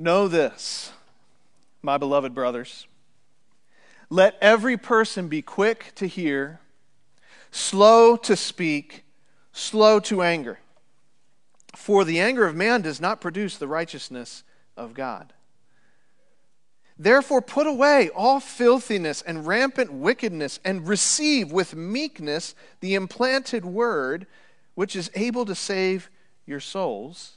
Know this, my beloved brothers. Let every person be quick to hear, slow to speak, slow to anger. For the anger of man does not produce the righteousness of God. Therefore, put away all filthiness and rampant wickedness, and receive with meekness the implanted word, which is able to save your souls.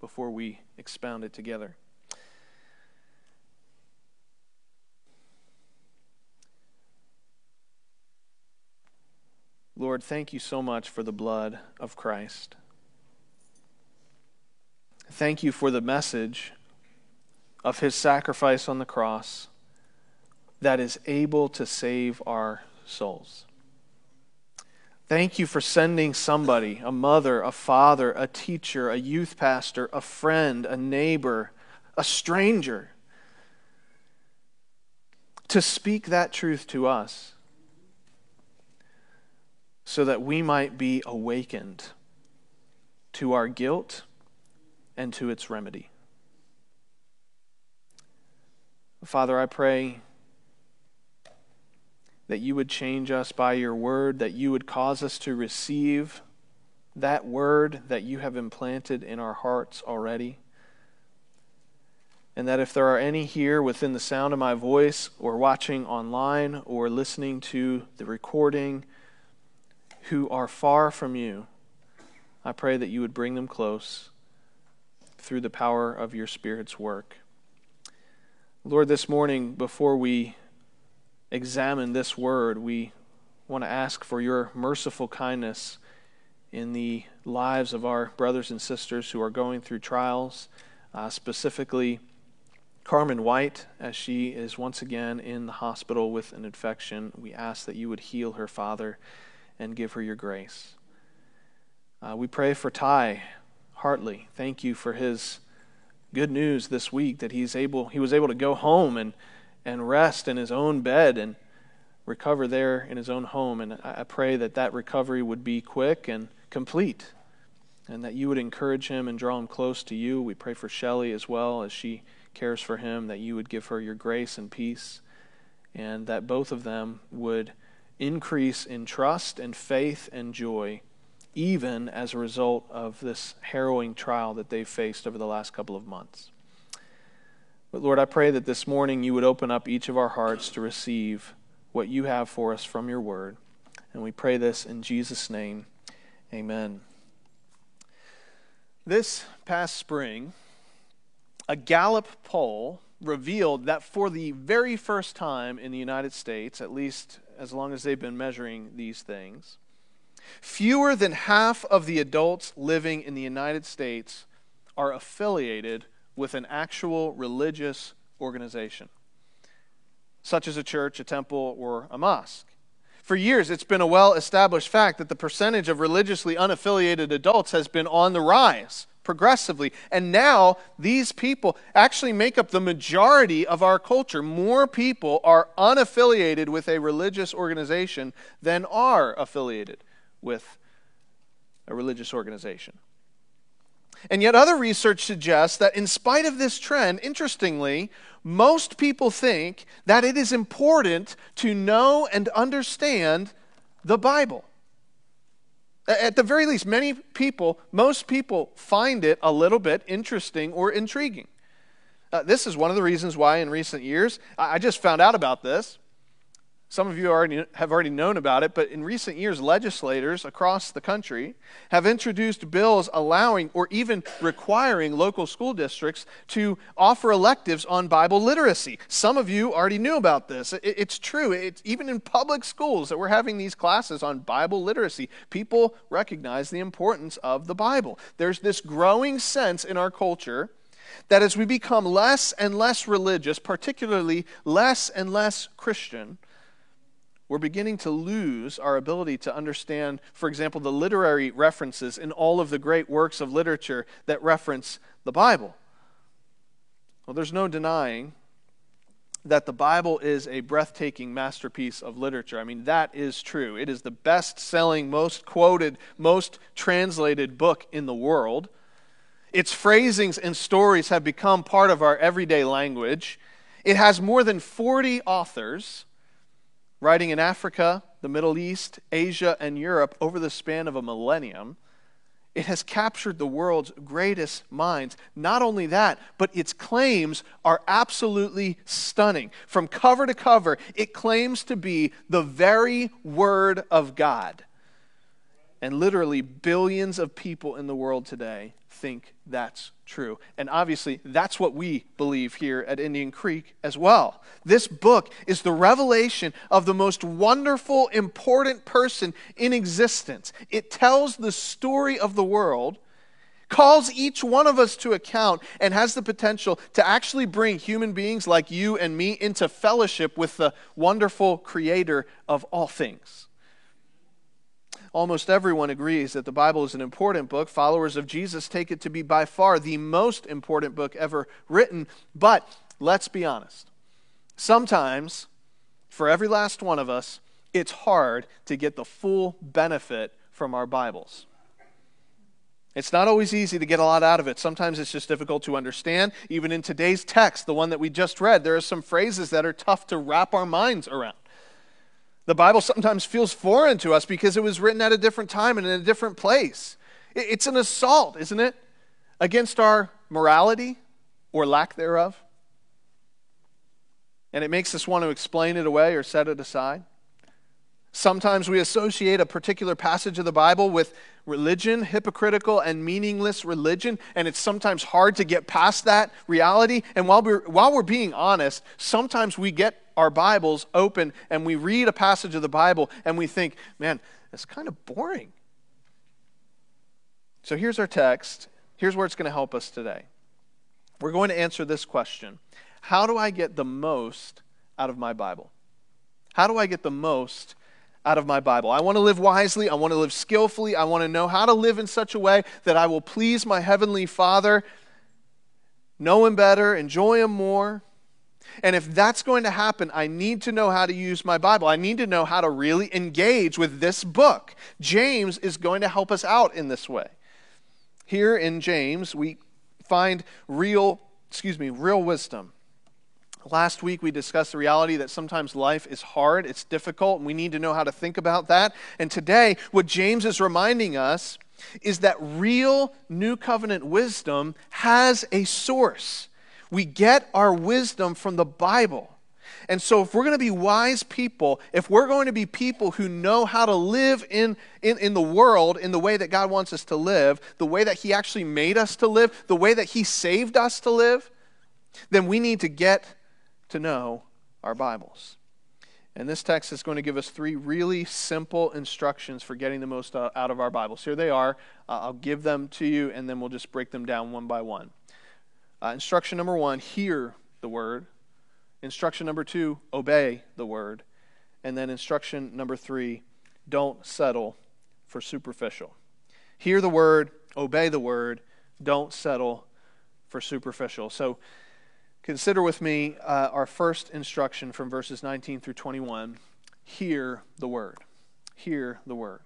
before we expound it together? Lord, thank you so much for the blood of Christ. Thank you for the message of his sacrifice on the cross that is able to save our souls. Thank you for sending somebody, a mother, a father, a teacher, a youth pastor, a friend, a neighbor, a stranger, to speak that truth to us so that we might be awakened to our guilt and to its remedy. Father, I pray that you would change us by your word, that you would cause us to receive that word that you have implanted in our hearts already. And that if there are any here within the sound of my voice, or watching online, or listening to the recording, who are far from you, I pray that you would bring them close through the power of your Spirit's work. Lord, this morning, before we examine this word, we want to ask for your merciful kindness in the lives of our brothers and sisters who are going through trials, uh, specifically Carmen White, as she is once again in the hospital with an infection. We ask that you would heal her, Father, and give her your grace. Uh, we pray for Ty Hartley. Thank you for his good news this week that he's able he was able to go home and and rest in his own bed and recover there in his own home and I, pray that that recovery would be quick and complete and that you would encourage him and draw him close to you. We pray for Shelley as well as she cares for him that you would give her your grace and peace and that both of them would increase in trust and faith and joy even as a result of this harrowing trial that they've faced over the last couple of months. But Lord, I pray that this morning you would open up each of our hearts to receive what you have for us from your word. And we pray this in Jesus' name. Amen. This past spring, a Gallup poll revealed that for the very first time in the United States, at least as long as they've been measuring these things, Fewer than half of the adults living in the United States are affiliated with an actual religious organization, such as a church, a temple, or a mosque. For years, it's been a well established fact that the percentage of religiously unaffiliated adults has been on the rise progressively. And now, these people actually make up the majority of our culture. More people are unaffiliated with a religious organization than are affiliated with a religious organization. And yet, other research suggests that in spite of this trend, interestingly, most people think that it is important to know and understand the Bible. At the very least, many people, most people find it a little bit interesting or intriguing. Uh, this is one of the reasons why, in recent years, I, I just found out about this. Some of you already have already known about it, but in recent years, legislators across the country have introduced bills allowing or even requiring local school districts to offer electives on Bible literacy. Some of you already knew about this. It's true. It's even in public schools that we're having these classes on Bible literacy. People recognize the importance of the Bible. There's this growing sense in our culture that as we become less and less religious, particularly less and less Christian, we're beginning to lose our ability to understand, for example, the literary references in all of the great works of literature that reference the Bible. Well, there's no denying that the Bible is a breathtaking masterpiece of literature. I mean, that is true. It is the best selling, most quoted, most translated book in the world. Its phrasings and stories have become part of our everyday language. It has more than 40 authors writing in Africa, the Middle East, Asia, and Europe over the span of a millennium. It has captured the world's greatest minds. Not only that, but its claims are absolutely stunning. From cover to cover, it claims to be the very Word of God. And literally, billions of people in the world today think that's true. And obviously, that's what we believe here at Indian Creek as well. This book is the revelation of the most wonderful, important person in existence. It tells the story of the world, calls each one of us to account, and has the potential to actually bring human beings like you and me into fellowship with the wonderful creator of all things almost everyone agrees that the Bible is an important book. Followers of Jesus take it to be by far the most important book ever written. But let's be honest. Sometimes, for every last one of us, it's hard to get the full benefit from our Bibles. It's not always easy to get a lot out of it. Sometimes it's just difficult to understand. Even in today's text, the one that we just read, there are some phrases that are tough to wrap our minds around. The Bible sometimes feels foreign to us because it was written at a different time and in a different place. It's an assault, isn't it, against our morality or lack thereof? And it makes us want to explain it away or set it aside. Sometimes we associate a particular passage of the Bible with religion, hypocritical and meaningless religion, and it's sometimes hard to get past that reality. And while we're, while we're being honest, sometimes we get our Bibles open and we read a passage of the Bible and we think, man, that's kind of boring. So here's our text. Here's where it's going to help us today. We're going to answer this question How do I get the most out of my Bible? How do I get the most out of my Bible? I want to live wisely. I want to live skillfully. I want to know how to live in such a way that I will please my Heavenly Father, know Him better, enjoy Him more. And if that's going to happen, I need to know how to use my Bible. I need to know how to really engage with this book. James is going to help us out in this way. Here in James, we find real, excuse me, real wisdom. Last week, we discussed the reality that sometimes life is hard, it's difficult, and we need to know how to think about that. And today, what James is reminding us is that real new covenant wisdom has a source. We get our wisdom from the Bible. And so, if we're going to be wise people, if we're going to be people who know how to live in, in, in the world in the way that God wants us to live, the way that He actually made us to live, the way that He saved us to live, then we need to get to know our Bibles. And this text is going to give us three really simple instructions for getting the most uh, out of our Bibles. Here they are. Uh, I'll give them to you, and then we'll just break them down one by one. Uh, instruction number one hear the word. Instruction number two obey the word. And then instruction number three don't settle for superficial. Hear the word, obey the word, don't settle for superficial. So consider with me uh, our first instruction from verses 19 through 21 hear the word. Hear the word.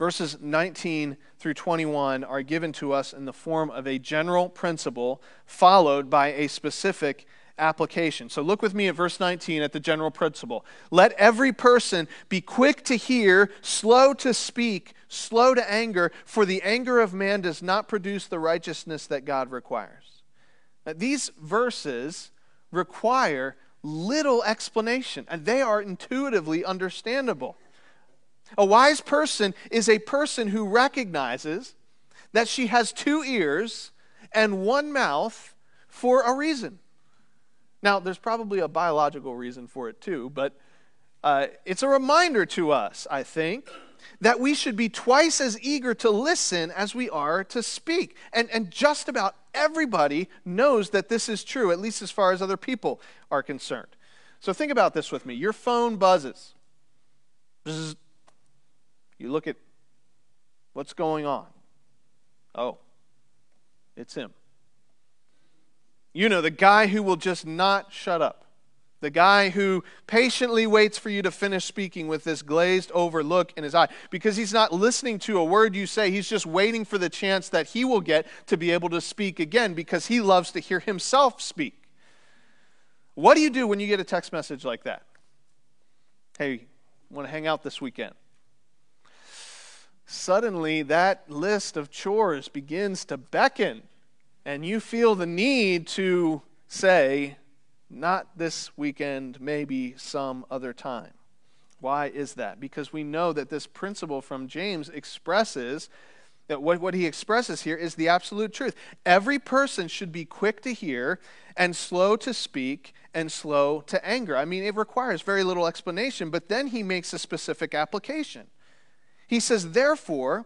Verses 19 through 21 are given to us in the form of a general principle followed by a specific application. So look with me at verse 19 at the general principle. Let every person be quick to hear, slow to speak, slow to anger, for the anger of man does not produce the righteousness that God requires. Now, These verses require little explanation, and they are intuitively understandable. A wise person is a person who recognizes that she has two ears and one mouth for a reason. Now, there's probably a biological reason for it too, but uh, it's a reminder to us, I think, that we should be twice as eager to listen as we are to speak. And, and just about everybody knows that this is true, at least as far as other people are concerned. So think about this with me. Your phone buzzes. Bzz. You look at what's going on. Oh, it's him. You know, the guy who will just not shut up. The guy who patiently waits for you to finish speaking with this glazed over look in his eye because he's not listening to a word you say. He's just waiting for the chance that he will get to be able to speak again because he loves to hear himself speak. What do you do when you get a text message like that? Hey, want to hang out this weekend? Suddenly, that list of chores begins to beckon, and you feel the need to say, not this weekend, maybe some other time. Why is that? Because we know that this principle from James expresses that what, what he expresses here is the absolute truth. Every person should be quick to hear and slow to speak and slow to anger. I mean, it requires very little explanation, but then he makes a specific application. He says, Therefore,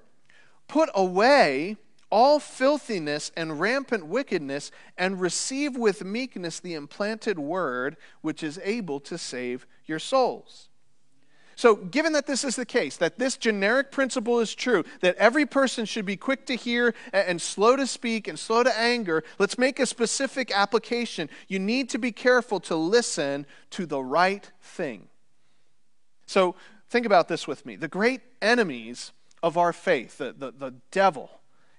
put away all filthiness and rampant wickedness, and receive with meekness the implanted word which is able to save your souls. So, given that this is the case, that this generic principle is true, that every person should be quick to hear and slow to speak and slow to anger, let's make a specific application. You need to be careful to listen to the right thing. So, think about this with me. The great enemies of our faith, the, the, the devil,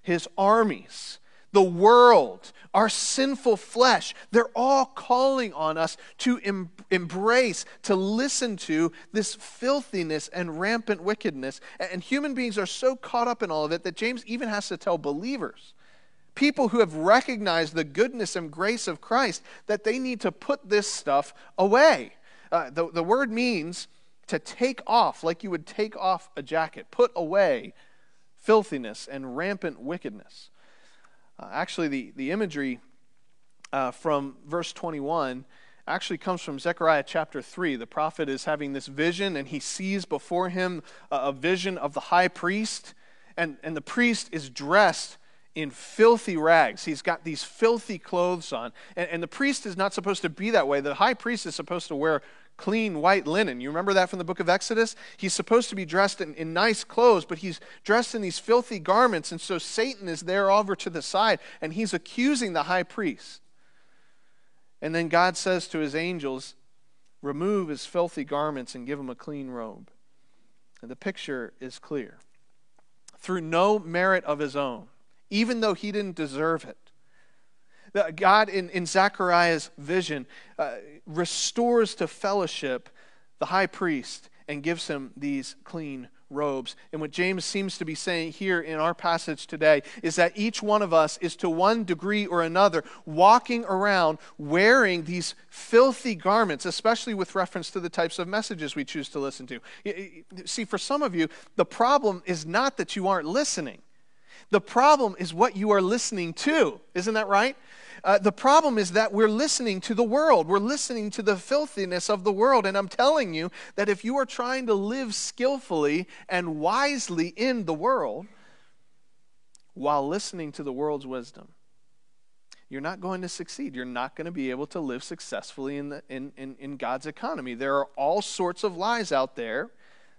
his armies, the world, our sinful flesh, they're all calling on us to em- embrace, to listen to this filthiness and rampant wickedness. And human beings are so caught up in all of it that James even has to tell believers, people who have recognized the goodness and grace of Christ, that they need to put this stuff away. Uh, the, the word means to take off, like you would take off a jacket, put away filthiness and rampant wickedness. Uh, actually, the, the imagery uh, from verse 21 actually comes from Zechariah chapter 3. The prophet is having this vision, and he sees before him a, a vision of the high priest, and, and the priest is dressed in filthy rags. He's got these filthy clothes on. And, and, the priest is not supposed to be that way. The high priest is supposed to wear clean white linen. You remember that from the book of Exodus? He's supposed to be dressed in, in, nice clothes, but he's dressed in these filthy garments. And so Satan is there over to the side, and he's accusing the high priest. And then God says to his angels, Remove his filthy garments and give him a clean robe. And the picture is clear. Through no merit of his own, even though he didn't deserve it, God, in, in Zechariah's vision, uh, restores to fellowship the high priest and gives him these clean robes. And what James seems to be saying here in our passage today is that each one of us is to one degree or another walking around wearing these filthy garments, especially with reference to the types of messages we choose to listen to. See, for some of you, the problem is not that you aren't listening. The problem is what you are listening to. Isn't that right? Uh, the problem is that we're listening to the world. We're listening to the filthiness of the world. And I'm telling you that if you are trying to live skillfully and wisely in the world while listening to the world's wisdom, you're not going to succeed. You're not going to be able to live successfully in, the, in, in, in God's economy. There are all sorts of lies out there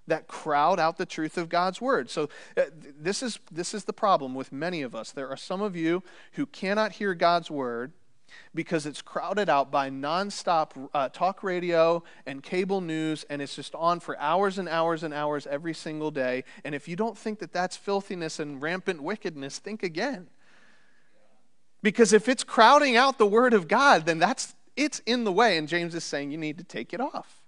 that crowd out the truth of God's word. So uh, this is this is the problem with many of us. There are some of you who cannot hear God's word because it's crowded out by nonstop uh, talk radio and cable news, and it's just on for hours and hours and hours every single day. And if you don't think that that's filthiness and rampant wickedness, think again. Because if it's crowding out the word of God, then that's it's in the way, and James is saying you need to take it off.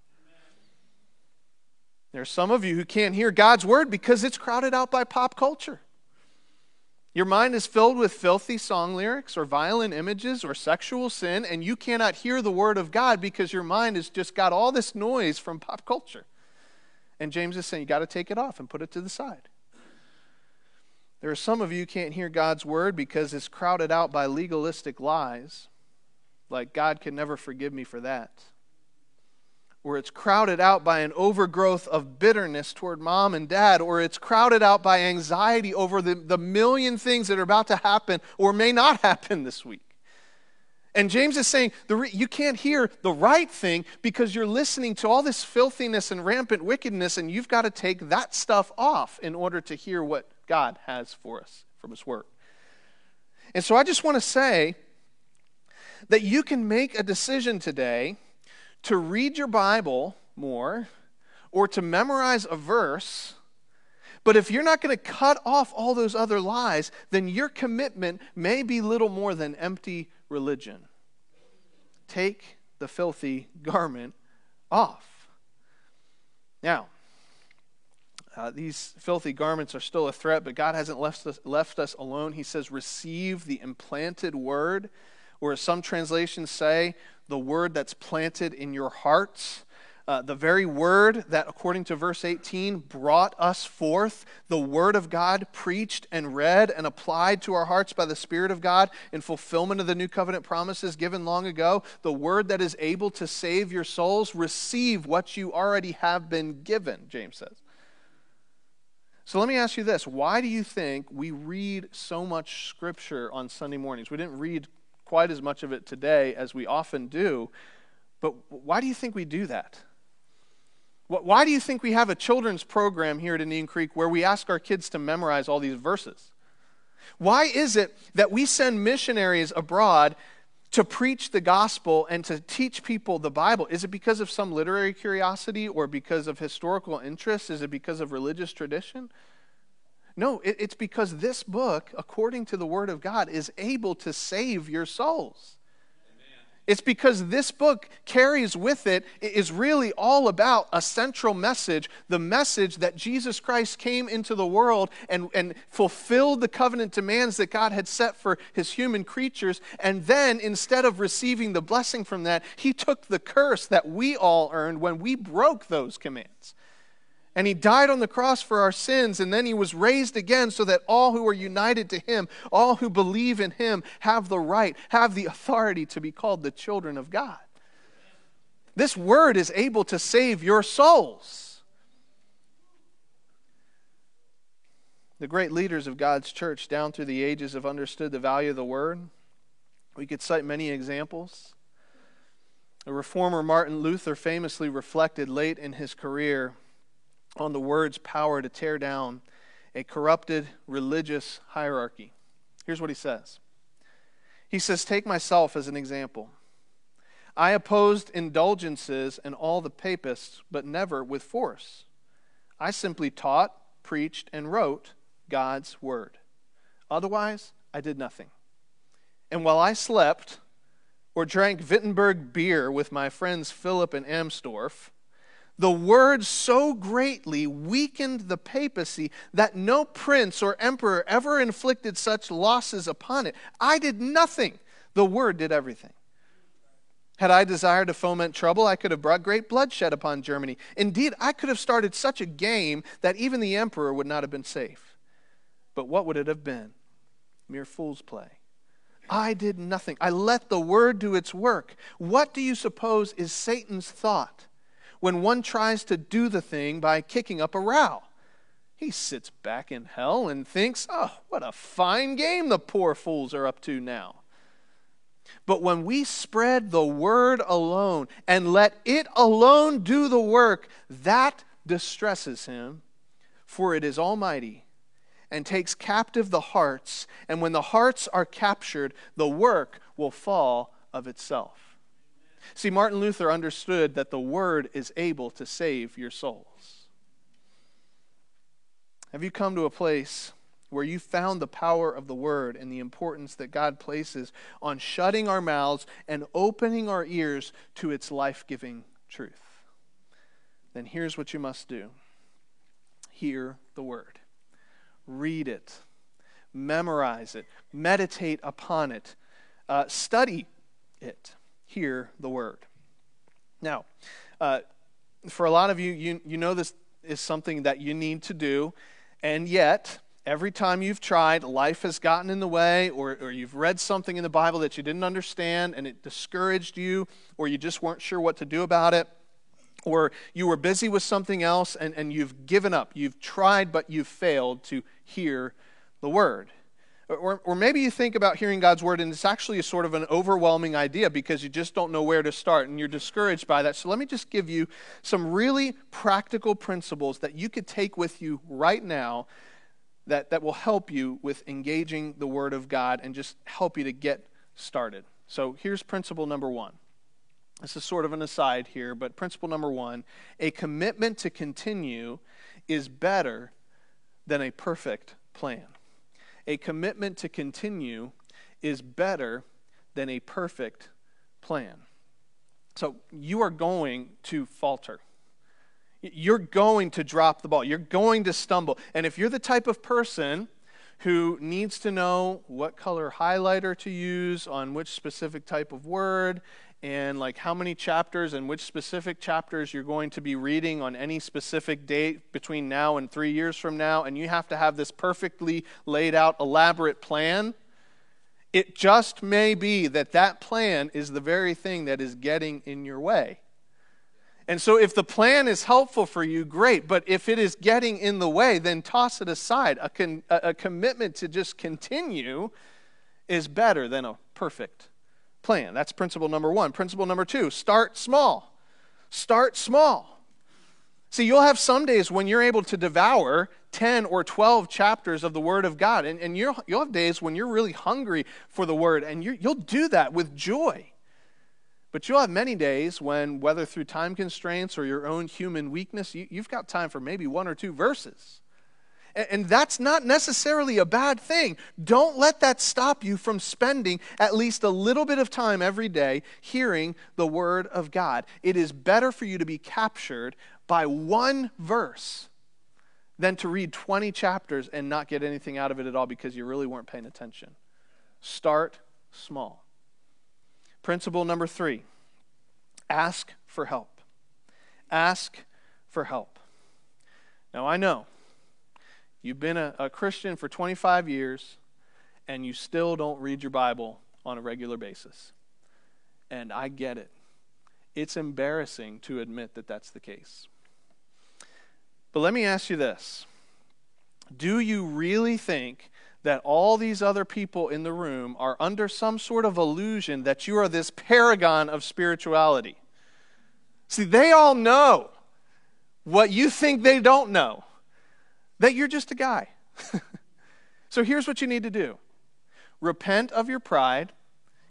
There are some of you who can't hear God's word because it's crowded out by pop culture. Your mind is filled with filthy song lyrics or violent images or sexual sin, and you cannot hear the word of God because your mind has just got all this noise from pop culture. And James is saying you got to take it off and put it to the side. There are some of you can't hear God's word because it's crowded out by legalistic lies, like God can never forgive me for that or it's crowded out by an overgrowth of bitterness toward mom and dad, or it's crowded out by anxiety over the, the million things that are about to happen or may not happen this week. And James is saying the, you can't hear the right thing because you're listening to all this filthiness and rampant wickedness, and you've got to take that stuff off in order to hear what God has for us from His Word. And so I just want to say that you can make a decision today to read your Bible more or to memorize a verse. But if you're not going to cut off all those other lies, then your commitment may be little more than empty religion. Take the filthy garment off. Now, uh, these filthy garments are still a threat, but God hasn't left us, left us alone. He says, Receive the implanted word, or as some translations say, the word that's planted in your hearts. Uh, the very word that, according to verse 18, brought us forth, the word of God preached and read and applied to our hearts by the Spirit of God in fulfillment of the new covenant promises given long ago, the word that is able to save your souls, receive what you already have been given, James says. So let me ask you this why do you think we read so much scripture on Sunday mornings? We didn't read quite as much of it today as we often do. But why do you think we do that? Why do you think we have a children's program here at Indian Creek where we ask our kids to memorize all these verses? Why is it that we send missionaries abroad to preach the gospel and to teach people the Bible? Is it because of some literary curiosity or because of historical interest? Is it because of religious tradition? No, it, it's because this book, according to the Word of God, is able to save your souls. It's because this book carries with it is really all about a central message, the message that Jesus Christ came into the world and, and fulfilled the covenant demands that God had set for his human creatures. And then, instead of receiving the blessing from that, he took the curse that we all earned when we broke those commands. And he died on the cross for our sins, and then he was raised again so that all who are united to him, all who believe in him, have the right, have the authority to be called the children of God. This word is able to save your souls. The great leaders of God's church down through the ages have understood the value of the word. We could cite many examples. The reformer Martin Luther famously reflected late in his career on the word's power to tear down a corrupted religious hierarchy. Here's what he says He says, Take myself as an example. I opposed indulgences and all the papists, but never with force. I simply taught, preached, and wrote God's word. Otherwise, I did nothing. And while I slept or drank Wittenberg beer with my friends Philip and Amsdorf, the word so greatly weakened the papacy that no prince or emperor ever inflicted such losses upon it. I did nothing, the word did everything. Had I desired to foment trouble, I could have brought great bloodshed upon Germany. Indeed, I could have started such a game that even the emperor would not have been safe. But what would it have been? Mere fool's play. I did nothing. I let the word do its work. What do you suppose is Satan's thought? When one tries to do the thing by kicking up a row. He sits back in hell and thinks, oh, what a fine game the poor fools are up to now. But when we spread the word alone and let it alone do the work, that distresses him, for it is almighty and takes captive the hearts. And when the hearts are captured, the work will fall of itself. See, Martin Luther understood that the Word is able to save your souls. Have you come to a place where you found the power of the Word and the importance that God places on shutting our mouths and opening our ears to its life giving truth? Then here's what you must do. Hear the Word, read it. Memorize it, meditate upon it, uh, study it, hear the word. Now, uh, for a lot of you, you, you know this is something that you need to do, and yet, every time you've tried, life has gotten in the way, or, or you've read something in the Bible that you didn't understand and it discouraged you, or you just weren't sure what to do about it, or you were busy with something else and, and you've given up. You've tried, but you've failed to hear the word. Or, or maybe you think about hearing God's word and it's actually a sort of an overwhelming idea because you just don't know where to start and you're discouraged by that. So let me just give you some really practical principles that you could take with you right now that, that will help you with engaging the word of God and just help you to get started. So here's principle number one. This is sort of an aside here, but principle number one a commitment to continue is better than a perfect plan a commitment to continue is better than a perfect plan. So you are going to falter. You're going to drop the ball. You're going to stumble. And if you're the type of person who needs to know what color highlighter to use on which specific type of word and like how many chapters and which specific chapters you're going to be reading on any specific date between now and three years from now, and you have to have this perfectly laid out, elaborate plan. It just may be that that plan is the very thing that is getting in your way. And so, if the plan is helpful for you, great. But if it is getting in the way, then toss it aside. A, con- a commitment to just continue is better than a perfect plan. That's principle number one. Principle number two start small. Start small. See, you'll have some days when you're able to devour 10 or 12 chapters of the Word of God. And, and you'll, you'll have days when you're really hungry for the Word, and you will do that with joy. But you'll have many days when, whether through time constraints or your own human weakness, you, you've got time for maybe one or two verses. And that's not necessarily a bad thing. Don't let that stop you from spending at least a little bit of time every day hearing the Word of God. It is better for you to be captured by one verse than to read 20 chapters and not get anything out of it at all because you really weren't paying attention. Start small. Principle number three ask for help. Ask for help. Now, I know You've been a, a Christian for 25 years and you still don't read your Bible on a regular basis. And I get it. It's embarrassing to admit that that's the case. But let me ask you this Do you really think that all these other people in the room are under some sort of illusion that you are this paragon of spirituality? See, they all know what you think they don't know that you're just a guy. so here's what you need to do repent of your pride,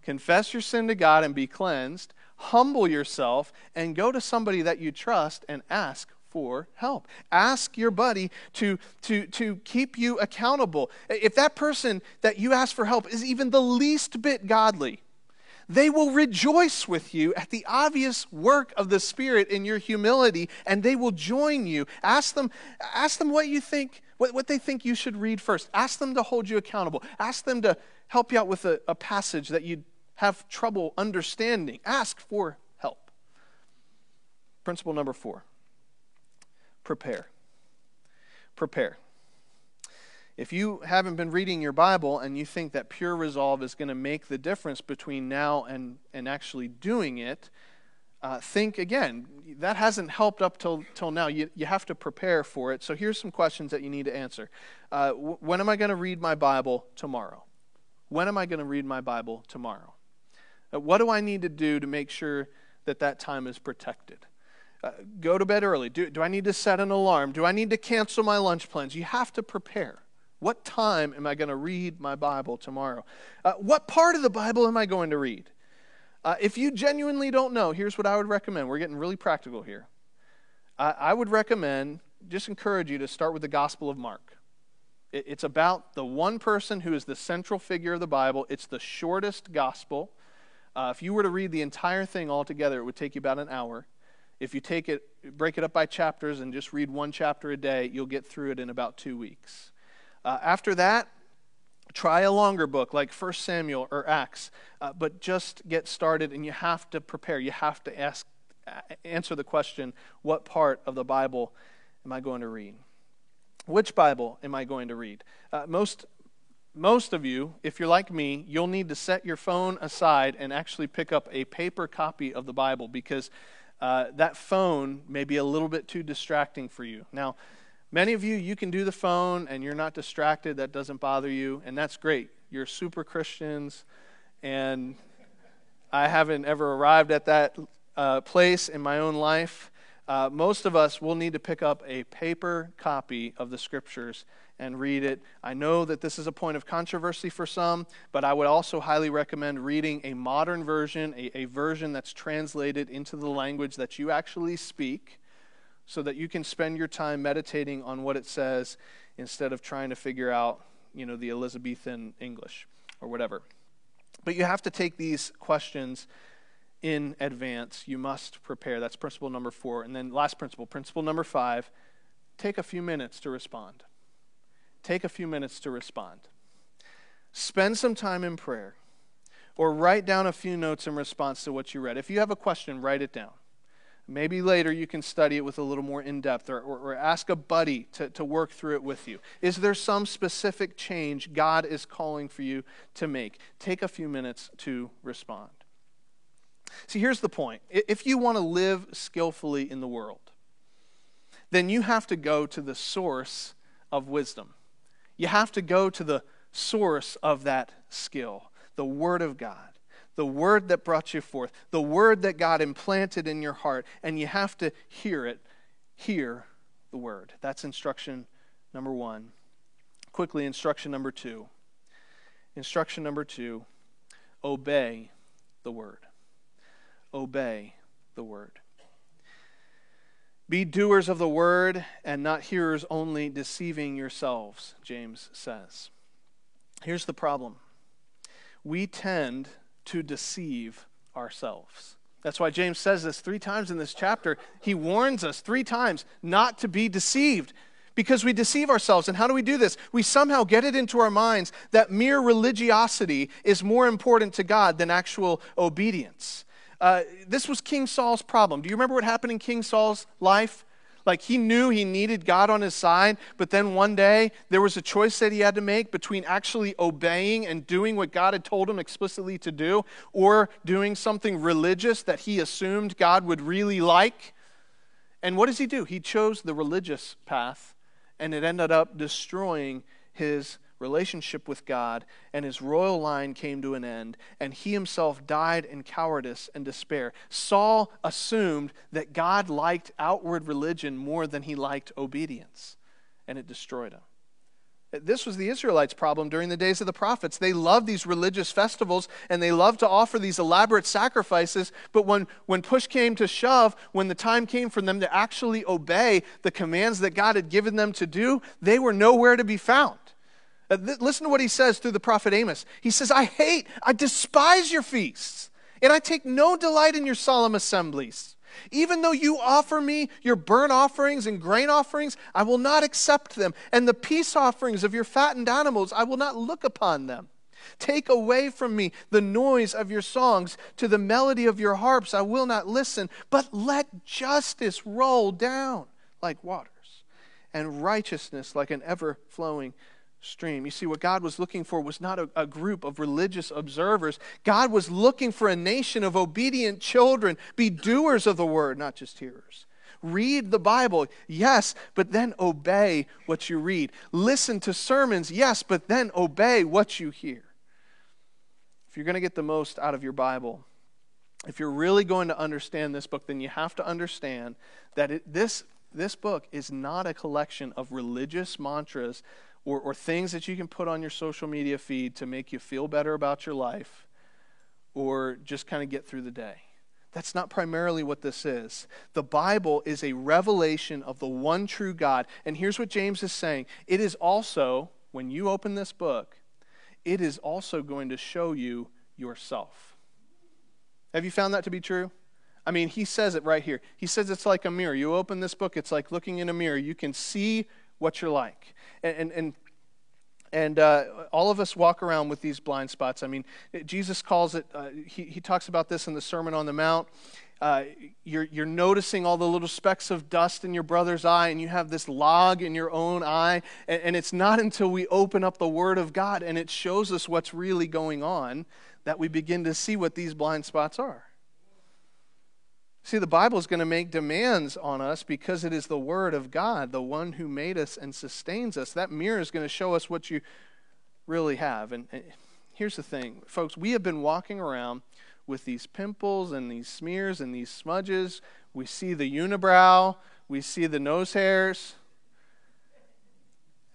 confess your sin to God and be cleansed, humble yourself, and go to somebody that you trust and ask for help. Ask your buddy to, to, to keep you accountable. If that person that you ask for help is even the least bit godly, they will rejoice with you at the obvious work of the Spirit in your humility, and they will join you. Ask them, ask them what you think, what, what they think you should read first. Ask them to hold you accountable. Ask them to help you out with a, a passage that you have trouble understanding. Ask for help. Principle number four prepare. Prepare. If you haven't been reading your Bible and you think that pure resolve is going to make the difference between now and, and actually doing it, uh, think again. That hasn't helped up till, till now. You, you have to prepare for it. So here's some questions that you need to answer. Uh, w- when am I going to read my Bible tomorrow? When am I going to read my Bible tomorrow? Uh, what do I need to do to make sure that that time is protected? Uh, go to bed early. Do, do I need to set an alarm? Do I need to cancel my lunch plans? You have to prepare. What time am I going to read my Bible tomorrow? Uh, what part of the Bible am I going to read? Uh, if you genuinely don't know, here's what I would recommend. We're getting really practical here. I, I would recommend, just encourage you to start with the Gospel of Mark. It, it's about the one person who is the central figure of the Bible, it's the shortest gospel. Uh, if you were to read the entire thing all together, it would take you about an hour. If you take it, break it up by chapters and just read one chapter a day, you'll get through it in about two weeks. Uh, after that, Try a longer book like 1 Samuel or Acts, uh, but just get started and you have to prepare. You have to ask, answer the question what part of the Bible am I going to read? Which Bible am I going to read? Uh, most, most of you, if you're like me, you'll need to set your phone aside and actually pick up a paper copy of the Bible because uh, that phone may be a little bit too distracting for you. Now, Many of you, you can do the phone and you're not distracted. That doesn't bother you, and that's great. You're super Christians, and I haven't ever arrived at that uh, place in my own life. Uh, most of us will need to pick up a paper copy of the scriptures and read it. I know that this is a point of controversy for some, but I would also highly recommend reading a modern version, a, a version that's translated into the language that you actually speak so that you can spend your time meditating on what it says instead of trying to figure out, you know, the Elizabethan English or whatever. But you have to take these questions in advance. You must prepare. That's principle number four. And then, last principle, principle number five take a few minutes to respond. Take a few minutes to respond. Spend some time in prayer or write down a few notes in response to what you read. If you have a question, write it down. Maybe later you can study it with a little more in depth or, or, or, ask a buddy to, to work through it with you. Is there some specific change God is calling for you to make? Take a few minutes to respond. See, here's the point if you want to live skillfully in the world, then you have to go to the source of wisdom. You have to go to the source of that skill, the Word of God the word that brought you forth, the word that God implanted in your heart, and you have to hear it. Hear the word. That's instruction number one. Quickly, instruction number two. Instruction number two obey the word. Obey the word. Be doers of the word and not hearers only, deceiving yourselves, James says. Here's the problem we tend to deceive ourselves. That's why James says this three times in this chapter. He warns us three times not to be deceived because we deceive ourselves. And how do we do this? We somehow get it into our minds that mere religiosity is more important to God than actual obedience. Uh, this was King Saul's problem. Do you remember what happened in King Saul's life? Like he knew he needed God on his side, but then one day there was a choice that he had to make between actually obeying and doing what God had told him explicitly to do or doing something religious that he assumed God would really like. And what does he do? He chose the religious path, and it ended up destroying his relationship with God, and his royal line came to an end, and he himself died in cowardice and despair. Saul assumed that God liked outward religion more than he liked obedience, and it destroyed him. This was the Israelites' problem during the days of the prophets. They loved these religious festivals and they loved to offer these elaborate sacrifices, but when, when push came to shove, when the time came for them to actually obey the commands that God had given them to do, they were nowhere to be found. Uh, listen to what he says through the prophet Amos. He says, I hate, I despise your feasts, and I take no delight in your solemn assemblies. Even though you offer me your burnt offerings and grain offerings, I will not accept them. And the peace offerings of your fattened animals, I will not look upon them. Take away from me the noise of your songs. To the melody of your harps, I will not listen. But let justice roll down like waters, and righteousness like an ever flowing stream. You see, what God was looking for was not a, a, group of religious observers. God was looking for a nation of obedient children. Be doers of the word, not just hearers. Read the Bible, yes, but then obey what you read. Listen to sermons, yes, but then obey what you hear. If you're going to get the most out of your Bible, if you're really going to understand this book, then you have to understand that it, this, this book is not a collection of religious mantras or, or things that you can put on your social media feed to make you feel better about your life or just kind of get through the day. That's not primarily what this is. The Bible is a revelation of the one true God. And here's what James is saying it is also, when you open this book, it is also going to show you yourself. Have you found that to be true? I mean, he says it right here. He says it's like a mirror. You open this book, it's like looking in a mirror. You can see what you're like. And, and, and uh, all of us walk around with these blind spots. I mean, Jesus calls it, uh, he, he talks about this in the Sermon on the Mount. Uh, you're, you're noticing all the little specks of dust in your brother's eye, and you have this log in your own eye. And, and it's not until we open up the Word of God and it shows us what's really going on that we begin to see what these blind spots are. See, the Bible is going to make demands on us because it is the Word of God, the one who made us and sustains us. That mirror is going to show us what you really have. And, and here's the thing, folks, we have been walking around with these pimples and these smears and these smudges. We see the unibrow, we see the nose hairs.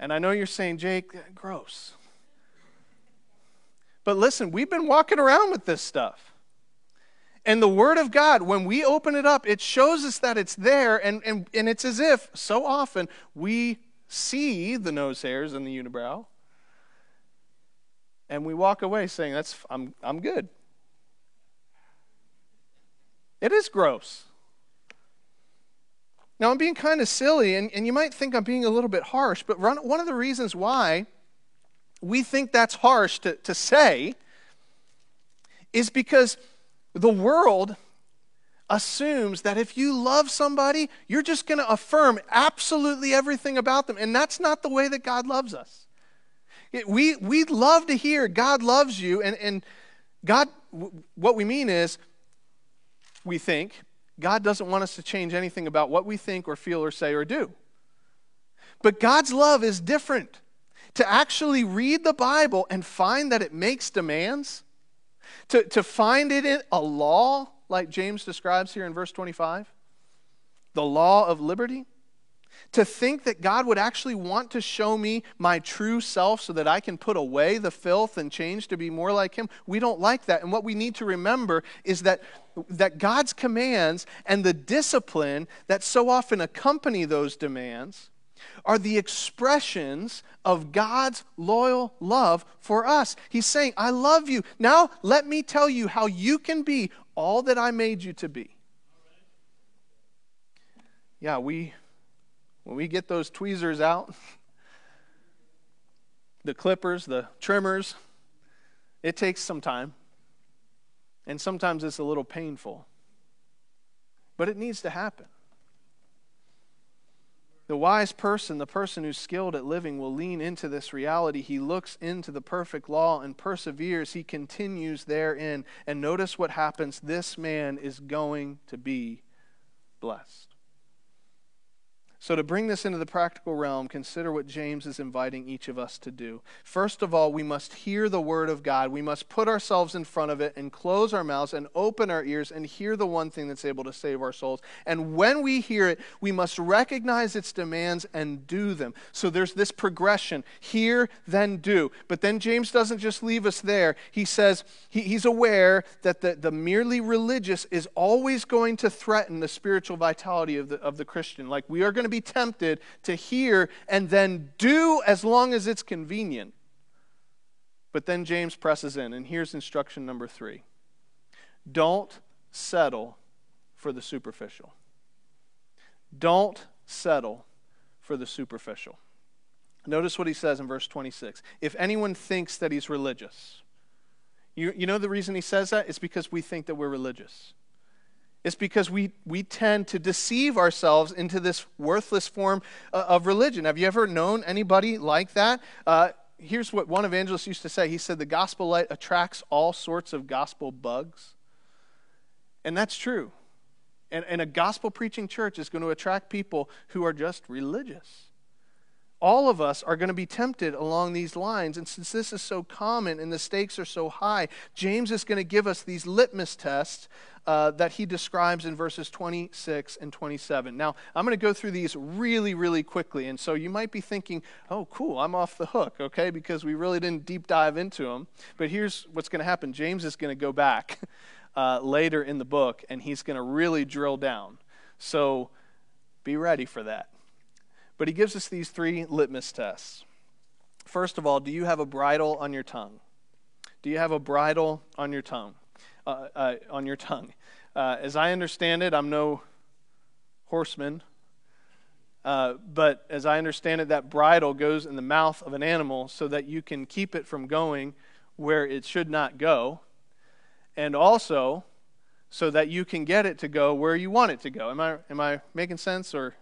And I know you're saying, Jake, gross. But listen, we've been walking around with this stuff. And the Word of God, when we open it up, it shows us that it's there, and, and, and it's as if so often we see the nose hairs and the unibrow, and we walk away saying, That's I'm I'm good. It is gross. Now, I'm being kind of silly, and, and you might think I'm being a little bit harsh, but run, one of the reasons why we think that's harsh to, to say is because the world assumes that if you love somebody, you're just going to affirm absolutely everything about them. And that's not the way that God loves us. It, we, we love to hear God loves you, and, and God, what we mean is, we think, God doesn't want us to change anything about what we think or feel or say or do. But God's love is different. To actually read the Bible and find that it makes demands, to, to find it in a law, like James describes here in verse 25, the law of liberty. To think that God would actually want to show me my true self so that I can put away the filth and change to be more like Him, we don't like that. And what we need to remember is that, that God's commands and the discipline that so often accompany those demands are the expressions of God's loyal love for us. He's saying, I love you. Now let me tell you how you can be all that I made you to be. Yeah, we when we get those tweezers out, the clippers, the trimmers, it takes some time. And sometimes it's a little painful. But it needs to happen. The wise person, the person who's skilled at living, will lean into this reality. He looks into the perfect law and perseveres. He continues therein. And notice what happens. This man is going to be blessed. So, to bring this into the practical realm, consider what James is inviting each of us to do. First of all, we must hear the word of God. We must put ourselves in front of it and close our mouths and open our ears and hear the one thing that's able to save our souls. And when we hear it, we must recognize its demands and do them. So, there's this progression hear, then do. But then James doesn't just leave us there. He says he, he's aware that the, the merely religious is always going to threaten the spiritual vitality of the, of the Christian. Like, we are going to be tempted to hear and then do as long as it's convenient. But then James presses in, and here's instruction number three don't settle for the superficial. Don't settle for the superficial. Notice what he says in verse 26. If anyone thinks that he's religious, you, you know the reason he says that? It's because we think that we're religious. It's because we, we tend to deceive ourselves into this worthless form uh, of religion. Have you ever known anybody like that? Uh, here's what one evangelist used to say he said, The gospel light attracts all sorts of gospel bugs. And that's true. And, and a gospel preaching church is going to attract people who are just religious all of us are going to be tempted along these lines. And since this is so common and the stakes are so high, James is going to give us these litmus tests uh, that he describes in verses 26 and 27. Now, I'm going to go through these really, really quickly. And so you might be thinking, oh, cool, I'm off the hook, okay, because we really didn't deep dive into them. But here's what's going to happen James is going to go back uh, later in the book and he's going to really drill down. So be ready for that. But he gives us these three litmus tests. First of all, do you have a bridle on your tongue? Do you have a bridle on your tongue? Uh, uh, on your tongue. Uh, as I understand it, I'm no horseman, Uh, but as I understand it, that bridle goes in the mouth of an animal so that you can keep it from going where it should not go, and also so that you can get it to go where you want it to go. Am I, am I making sense or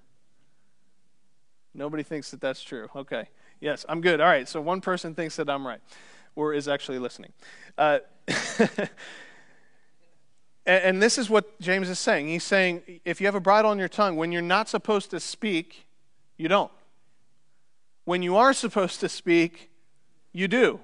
nobody thinks that that's true? Okay. Yes, I'm good. All right. So one person thinks that I'm right or is actually listening. Uh, and, and this is what James is saying. He's saying if you have a bridle on your tongue, when you're not supposed to speak, you don't. When you are supposed to speak, you do.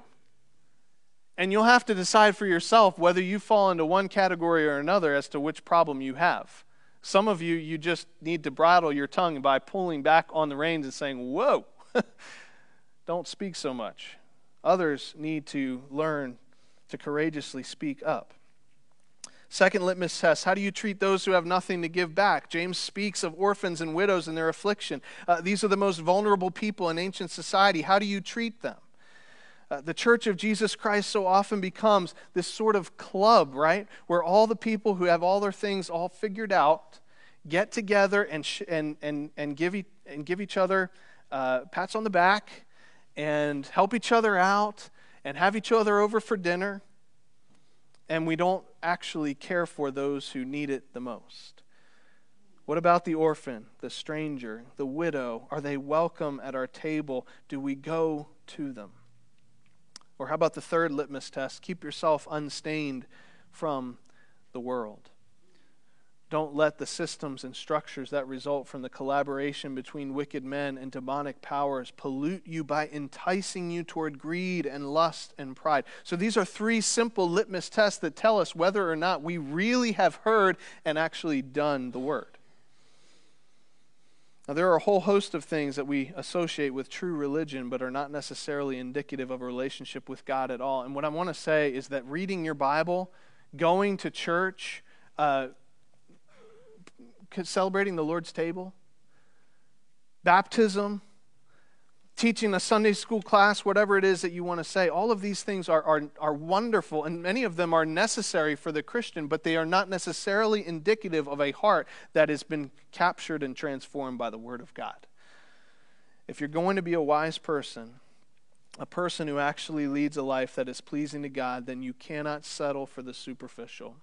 And you'll have to decide for yourself whether you fall into one category or another as to which problem you have. Some of you, you just need to bridle your tongue by pulling back on the reins and saying, Whoa, don't speak so much. Others need to learn to courageously speak up. Second litmus test how do you treat those who have nothing to give back? James speaks of orphans and widows and their affliction. Uh, these are the most vulnerable people in ancient society. How do you treat them? Uh, the church of Jesus Christ so often becomes this sort of club, right? Where all the people who have all their things all figured out get together and, sh- and, and, and, give, e- and give each other uh, pats on the back and help each other out and have each other over for dinner. And we don't actually care for those who need it the most. What about the orphan, the stranger, the widow? Are they welcome at our table? Do we go to them? Or how about the third litmus test? Keep yourself unstained from the world. Don't let the systems and structures that result from the collaboration between wicked men and demonic powers pollute you by enticing you toward greed and lust and pride. So, these are three simple litmus tests that tell us whether or not we really have heard and actually done the word. Now, there are a whole host of things that we associate with true religion, but are not necessarily indicative of a relationship with God at all. And what I want to say is that reading your Bible, going to church, uh, celebrating the Lord's table, baptism, teaching a Sunday school class, whatever it is that you want to say, all of these things are, are, are wonderful, and many of them are necessary for the Christian, but they are not necessarily indicative of a heart that has been captured and transformed by the Word of God. If you're going to be a wise person, a person who actually leads a life that is pleasing to God, then you cannot settle for the superficial.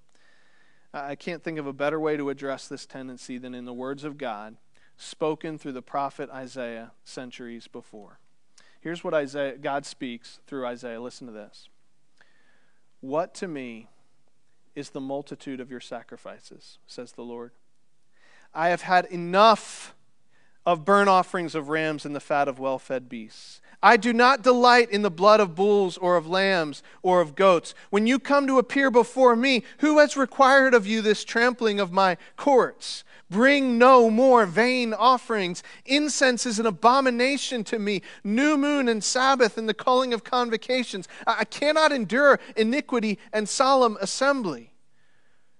I can't think of a better way to address this tendency than in the words of God spoken through the prophet Isaiah centuries before. Here's what Isaiah, God speaks through Isaiah. Listen to this. What to me is the multitude of your sacrifices, says the Lord. I have had enough of burnt offerings of rams and the fat of well fed beasts. I do not delight in the blood of bulls or of lambs or of goats. When you come to appear before me, who has required of you this trampling of my courts? Bring no more vain offerings. Incense is an abomination to me. New moon and Sabbath and the calling of convocations. I cannot endure iniquity and solemn assembly.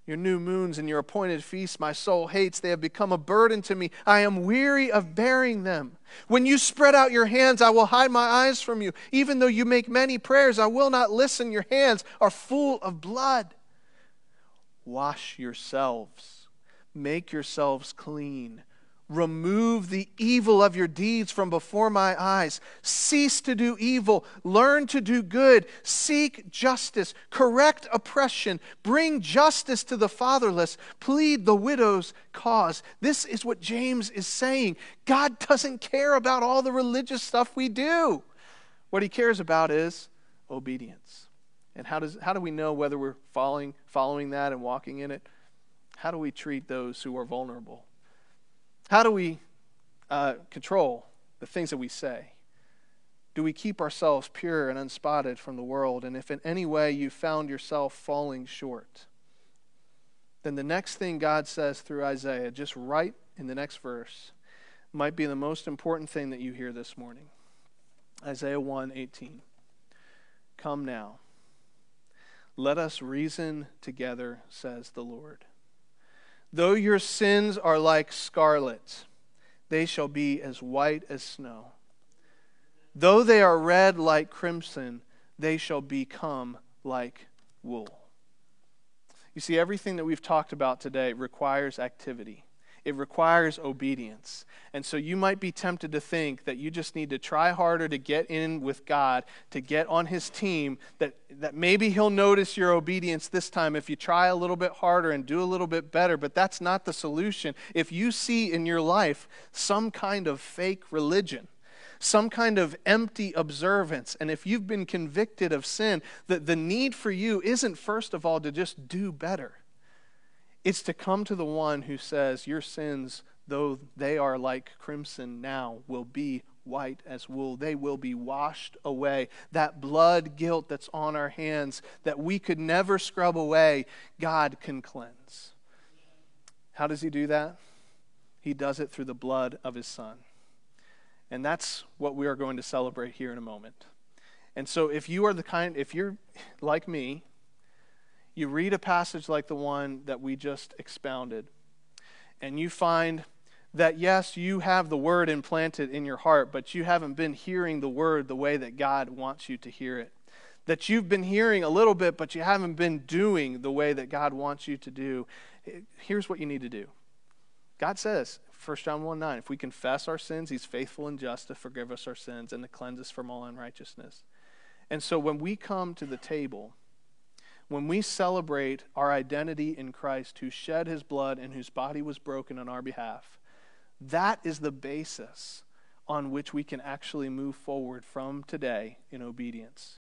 Your new moons and your appointed feasts my soul hates. They have become a burden to me. I am weary of bearing them. When you spread out your hands, I will hide my eyes from you. Even though you make many prayers, I will not listen. Your hands are full of blood. Wash yourselves Make yourselves clean. Remove the evil of your deeds from before my eyes. Cease to do evil. Learn to do good. Seek justice. Correct oppression. Bring justice to the fatherless. Plead the widow's cause. This is what James is saying. God doesn't care about all the religious stuff we do. What he cares about is obedience. And how, does, how do we know whether we're following, following that and walking in it? How do we treat those who are vulnerable? How do we uh, control the things that we say? Do we keep ourselves pure and unspotted from the world? And if in any way you found yourself falling short, then the next thing God says through Isaiah, just right in the next verse, might be the most important thing that you hear this morning. Isaiah 1 18. Come now. Let us reason together, says the Lord. Though your sins are like scarlet, they shall be as white as snow. Though they are red like crimson, they shall become like wool. You see, everything that we've talked about today requires activity. It requires obedience. And so you might be tempted to think that you just need to try harder to get in with God, to get on His team, that, that maybe He'll notice your obedience this time if you try a little bit harder and do a little bit better. But that's not the solution. If you see in your life some kind of fake religion, some kind of empty observance. And if you've been convicted of sin, that the need for you isn't, first of all, to just do better. It's to come to the one who says, Your sins, though they are like crimson now, will be white as wool. They will be washed away. That blood guilt that's on our hands that we could never scrub away, God can cleanse. How does He do that? He does it through the blood of His Son. And that's what we are going to celebrate here in a moment. And so if you are the kind, if you're like me, you read a passage like the one that we just expounded, and you find that yes, you have the word implanted in your heart, but you haven't been hearing the word the way that God wants you to hear it. That you've been hearing a little bit, but you haven't been doing the way that God wants you to do. Here's what you need to do God says, 1 John 1 9, if we confess our sins, he's faithful and just to forgive us our sins and to cleanse us from all unrighteousness. And so when we come to the table, when we celebrate our identity in Christ, who shed his blood and whose body was broken on our behalf, that is the basis on which we can actually move forward from today in obedience.